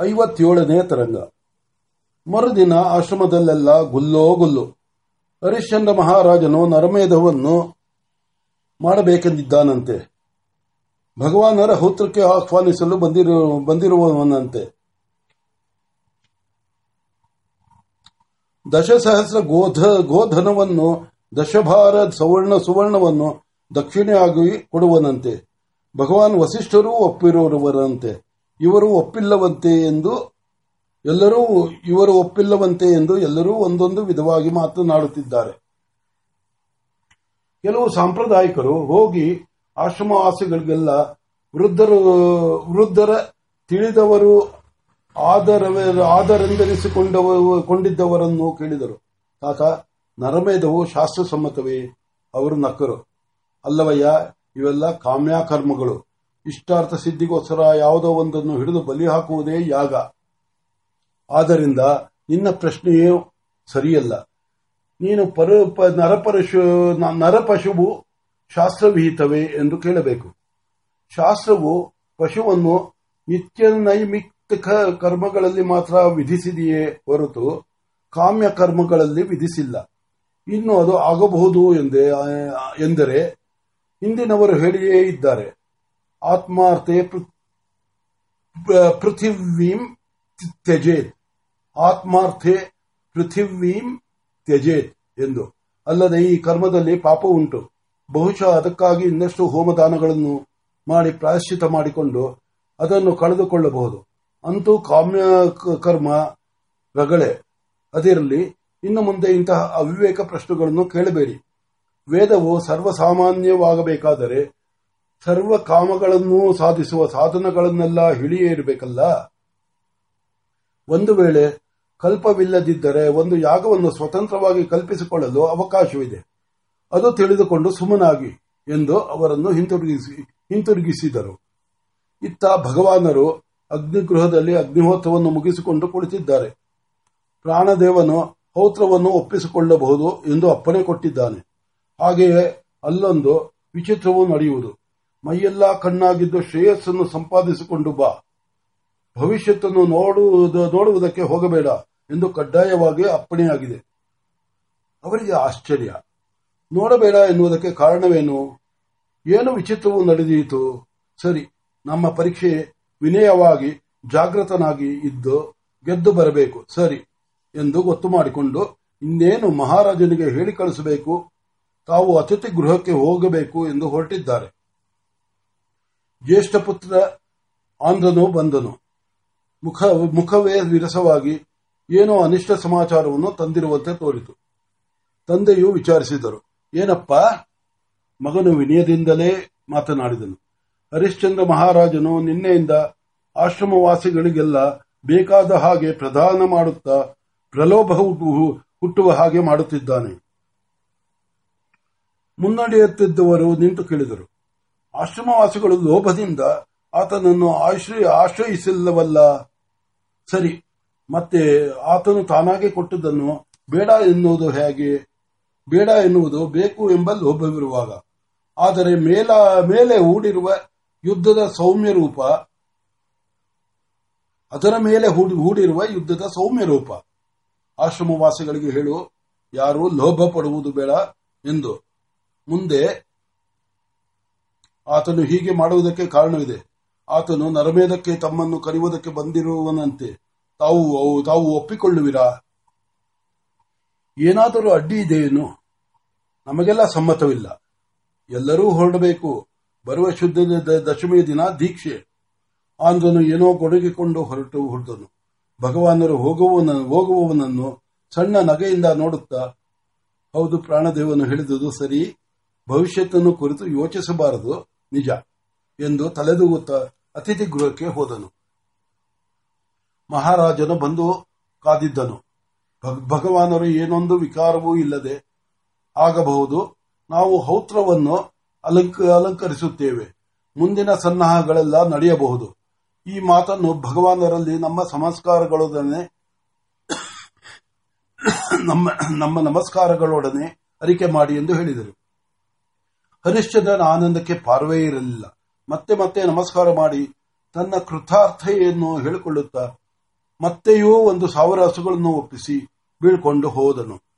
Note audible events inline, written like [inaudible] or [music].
ಐವತ್ತೇಳನೇ ತರಂಗ ಮರುದಿನ ಆಶ್ರಮದಲ್ಲೆಲ್ಲ ಗುಲ್ಲೋ ಗುಲ್ಲು. ಹರಿಶ್ಚಂದ್ರ ಮಹಾರಾಜನು ನರಮೇಧವನ್ನು ಮಾಡಬೇಕೆಂದಿದ್ದಾನಂತೆ. ಭಗವಾನರ ಹೋತ್ರಕ್ಕೆ ಆಹ್ವಾನಿಸಲು ಬಂದಿರು, ಬಂದಿರುವವನಂತೆ. ದಶಸಹಸ್ರ ಗೋಧ, ಗೋಧನವನ್ನು ದಶಭಾರ ಸವರ್ಣ ಸುವರ್ಣವನ್ನು ದಕ್ಷಿಣೆಯಾಗಿ ಕೊಡುವನಂತೆ. ಭಗವಾನ್ ವಸಿಷ್ಠರೂ ಒಪ್ಪಿರುವವರಂತೆ ಇವರು ಒಪ್ಪಿಲ್ಲವಂತೆ ಎಂದು ಎಲ್ಲರೂ, ಇವರು ಒಪ್ಪಿಲ್ಲವಂತೆ ಎಂದು ಎಲ್ಲರೂ ಒಂದೊಂದು ವಿಧವಾಗಿ ಮಾತನಾಡುತ್ತಿದ್ದಾರೆ. ಕೆಲವು ಸಾಂಪ್ರದಾಯಿಕರು ಹೋಗಿ ಆಶ್ರಮವಾಸಿಗಳಿಗೆಲ್ಲ ವೃದ್ಧರು, ವೃದ್ಧರ ತಿಳಿದವರು ಆದರೆಂದೆನಿಸಿಕೊಂಡಿದ್ದವರನ್ನು ಕೇಳಿದರು. ಕಾಕ ನರಮೇಧವು ಶಾಸ್ತ್ರಸಮ್ಮತವೇ? ಅವರು ನಕ್ಕರು. ಅಲ್ಲವಯ್ಯ, ಇವೆಲ್ಲ ಕಾಮ್ಯಾಕರ್ಮಗಳು. ಇಷ್ಟಾರ್ಥ ಸಿದ್ಧಿಗೋಸ್ಕರ ಯಾವುದೋ ಒಂದನ್ನು ಹಿಡಿದು ಬಲಿ ಹಾಕುವುದೇ ಯಾಗ. ಆದ್ದರಿಂದ ನಿನ್ನ ಪ್ರಶ್ನೆಯೇ ಸರಿಯಲ್ಲ. ನೀನು ಪರ ನರಪರಶು ನರಪಶುವು ಶಾಸ್ತ್ರವಿಹಿತವೇ ಎಂದು ಕೇಳಬೇಕು. ಶಾಸ್ತ್ರವು ಪಶುವನ್ನು ನಿತ್ಯ ನೈಮಿತ್ತಿಕ ಕರ್ಮಗಳಲ್ಲಿ ಮಾತ್ರ ವಿಧಿಸಿದೆಯೇ ಹೊರತು ಕಾಮ್ಯ ಕರ್ಮಗಳಲ್ಲಿ ವಿಧಿಸಿಲ್ಲ. ಇನ್ನು ಅದು ಆಗಬಹುದು ಎಂದೇ ಎಂದರೆ ಹಿಂದಿನವರು ಹೇಳಿಯೇ ಇದ್ದಾರೆ. ಆತ್ಮಾರ್ಥೆ ಪೃಥಿವೀಂ ತ್ಯಜೇತ್. ಆತ್ಮಾರ್ಥೆ ಪೃಥಿವೀಂ ತ್ಯಜೇತ್ ಎಂದು. ಅಲ್ಲದೆ ಈ ಕರ್ಮದಲ್ಲಿ ಪಾಪ ಉಂಟು. ಬಹುಶಃ ಅದಕ್ಕಾಗಿ ಇನ್ನಷ್ಟು ಹೋಮದಾನಗಳನ್ನು ಮಾಡಿ ಪ್ರಾಯಶ್ಚಿತ ಮಾಡಿಕೊಂಡು ಅದನ್ನು ಕಳೆದುಕೊಳ್ಳಬಹುದು. ಅಂತೂ ಕಾಮ್ಯ ಕರ್ಮ ರಗಳೆ. ಅದಿರಲಿ, ಇನ್ನು ಮುಂದೆ ಇಂತಹ ಅವಿವೇಕ ಪ್ರಶ್ನೆಗಳನ್ನು ಕೇಳಬೇಡಿ. ವೇದವು ಸರ್ವಸಾಮಾನ್ಯವಾಗಬೇಕಾದರೆ ಸರ್ವ ಕಾಮಗಳನ್ನು ಸಾಧಿಸುವ ಸಾಧನಗಳನ್ನೆಲ್ಲ ಹಿಡಿಯೇ ಇರಬೇಕಲ್ಲ? ಒಂದು ವೇಳೆ ಕಲ್ಪವಿಲ್ಲದಿದ್ದರೆ, ಒಂದು ಯಾಗವನ್ನು ಸ್ವತಂತ್ರವಾಗಿ ಕಲ್ಪಿಸಿಕೊಳ್ಳಲು ಅವಕಾಶವಿದೆ. ಅದು ತಿಳಿದುಕೊಂಡು ಸುಮನಾಗಿ ಎಂದು ಅವರನ್ನು ಹಿಂತಿರುಗಿಸಿ, ಹಿಂತಿರುಗಿಸಿದರು. ಇತ್ತ ಭಗವಾನರು ಅಗ್ನಿಗೃಹದಲ್ಲಿ ಅಗ್ನಿಹೋತ್ರವನ್ನು ಮುಗಿಸಿಕೊಂಡು ಕುಳಿತಿದ್ದಾರೆ. ಪ್ರಾಣದೇವನು ಹೌತ್ರವನ್ನು ಒಪ್ಪಿಸಿಕೊಳ್ಳಬಹುದು ಎಂದು ಅಪ್ಪಣೆ ಕೊಟ್ಟಿದ್ದಾನೆ. ಹಾಗೆಯೇ ಅಲ್ಲೊಂದು ವಿಚಿತ್ರವೂ ನಡೆಯುವುದು. ಮೈಯೆಲ್ಲ ಕಣ್ಣಾಗಿದ್ದು ಶ್ರೇಯಸ್ಸನ್ನು ಸಂಪಾದಿಸಿಕೊಂಡು ಬಾ. ಭವಿಷ್ಯತ್ತನ್ನು ನೋಡುವುದು ನೋಡುವುದಕ್ಕೆ ಹೋಗಬೇಡ ಎಂದು ಕಡ್ಡಾಯವಾಗಿ ಅಪ್ಪಣೆಯಾಗಿದೆ. ಅವರಿಗೆ ಆಶ್ಚರ್ಯ. ನೋಡಬೇಡ ಎನ್ನುವುದಕ್ಕೆ ಕಾರಣವೇನು? ಏನು ವಿಚಿತ್ರವು ನಡೆದೀತು? ಸರಿ, ನಮ್ಮ ಪರೀಕ್ಷೆ ವಿನಯವಾಗಿ ಜಾಗೃತನಾಗಿ ಇದ್ದು ಗೆದ್ದು ಬರಬೇಕು, ಸರಿ ಎಂದು ಗೊತ್ತು ಮಾಡಿಕೊಂಡು ಇನ್ನೇನು ಮಹಾರಾಜನಿಗೆ ಹೇಳಿ ಕಳಿಸಬೇಕು? ತಾವು ಅತಿಥಿ ಗೃಹಕ್ಕೆ ಹೋಗಬೇಕು ಎಂದು ಹೊರಟಿದ್ದಾರೆ. ಜ್ಯೇಷ್ಠ ಪುತ್ರ ಆಂಧ್ರನು ಬಂದನು. ಮುಖ, ಮುಖವೇ ವಿರಸವಾಗಿ ಏನೋ ಅನಿಷ್ಟ ಸಮಾಚಾರವನ್ನು ತಂದಿರುವಂತೆ ತೋರಿತು. ತಂದೆಯು ವಿಚಾರಿಸಿದರು, ಏನಪ್ಪ? ಮಗನು ವಿನಯದಿಂದಲೇ ಮಾತನಾಡಿದನು. ಹರಿಶ್ಚಂದ್ರ ಮಹಾರಾಜನು ನಿನ್ನೆಯಿಂದ ಆಶ್ರಮವಾಸಿಗಳಿಗೆಲ್ಲ ಬೇಕಾದ ಹಾಗೆ ಪ್ರದಾನ ಮಾಡುತ್ತಾ ಪ್ರಲೋಭ ಹುಟ್ಟು- ಹುಟ್ಟುವ ಹಾಗೆ ಮಾಡುತ್ತಿದ್ದಾನೆ. ಮುನ್ನಡೆಯುತ್ತಿದ್ದವರು ನಿಂತು ಕೇಳಿದರು. ಆಶ್ರಮವಾಸಿಗಳು ಲೋಭದಿಂದ ಆತನನ್ನು ಆಶ್ರಯ ಆಶ್ರಯಿಸಿಲ್ಲವಲ್ಲ. ಸರಿ, ಮತ್ತೆ ಆತನು ತಾನಾಗೆ ಕೊಟ್ಟದ್ದನ್ನು ಬೇಡ ಎನ್ನುವುದು ಹೇಗೆ? ಬೇಡ ಎನ್ನುವುದು ಬೇಕು ಎಂಬ ಲೋಭವಿರುವಾಗ. ಆದರೆ ಮೇಲ, ಮೇಲೆ ಹೂಡಿರುವ ಯುದ್ಧದ ಸೌಮ್ಯ ರೂಪ ಅದರ ಮೇಲೆ ಹೂಡಿ- ಹೂಡಿರುವ ಯುದ್ಧದ ಸೌಮ್ಯ ರೂಪ ಆಶ್ರಮವಾಸಿಗಳಿಗೆ ಹೇಳು, ಯಾರು ಲೋಭ ಪಡುವುದು ಬೇಡ ಎಂದು. ಮುಂದೆ ಆತನು ಹೀಗೆ ಮಾಡುವುದಕ್ಕೆ ಕಾರಣವಿದೆ. ಆತನು ನರಮೇಧಕ್ಕೆ ತಮ್ಮನ್ನು ಕರೆಯುವುದಕ್ಕೆ ಬಂದಿರುವನಂತೆ ತಾವು ತಾವು ಒಪ್ಪಿಕೊಳ್ಳುವಿರಾ? ಏನಾದರೂ ಅಡ್ಡಿ ಇದೆಯೇನು? ನಮಗೆಲ್ಲ ಸಮ್ಮತವಿಲ್ಲ. ಎಲ್ಲರೂ ಹೊರಡಬೇಕು. ಬರುವ ಶುದ್ಧ ದಶಮಿಯ ದಿನ ದೀಕ್ಷೆ. ಆಂಧ್ರನು ಏನೋ ಕೊಡುಗಿಕೊಂಡು ಹೊರಟು ಹೊರಟನು. ಭಗವಾನರು ಹೋಗುವವನ, ಹೋಗುವವನನ್ನು ಸಣ್ಣ ನಗೆಯಿಂದ ನೋಡುತ್ತಾ, ಹೌದು ಪ್ರಾಣದೇವನು ಹೇಳಿದುದು ಸರಿ ಭವಿಷ್ಯತನ್ನು ಕುರಿತು ಯೋಚಿಸಬಾರದು. ನಿಜ ಎಂದು ತಲೆದೂಗುತ್ತ ಅತಿಥಿ ಗೃಹಕ್ಕೆ ಹೋದನು. ಮಹಾರಾಜನು ಬಂದು ಕಾದಿದ್ದನು. ಭಗ್- ಭಗವಾನರು ಏನೊಂದು ವಿಕಾರವೂ ಇಲ್ಲದೆ ಆಗಬಹುದು, ನಾವು ಹೌತ್ರವನ್ನು ಅಲಂಕ, ಅಲಂಕರಿಸುತ್ತೇವೆ. ಮುಂದಿನ ಸನ್ನಾಹಗಳೆಲ್ಲ ನಡೆಯಬಹುದು. ಈ ಮಾತನ್ನು ಭಗವಾನರಲ್ಲಿ ನಮ್ಮ ಸಂಸ್ಕಾರಗಳೊಡನೆ [coughs] ನಮ್ಮ ನಮ್ಮ ನಮಸ್ಕಾರಗಳೊಡನೆ ಅರಿಕೆ ಮಾಡಿ ಎಂದು ಹೇಳಿದರು. ಹರಿಶ್ಚಂದ್ರನ ಆನಂದಕ್ಕೆ ಪಾರ್ವೇ ಇರಲಿಲ್ಲ. ಮತ್ತೆ ಮತ್ತೆ ನಮಸ್ಕಾರ ಮಾಡಿ ತನ್ನ ಕೃತಾರ್ಥೆಯನ್ನು ಹೇಳಿಕೊಳ್ಳುತ್ತಾ ಮತ್ತೆಯೂ ಒಂದು ಸಾವಿರ ಹಸುಗಳನ್ನು ಒಪ್ಪಿಸಿ ಬೀಳ್ಕೊಂಡು ಹೋದನು.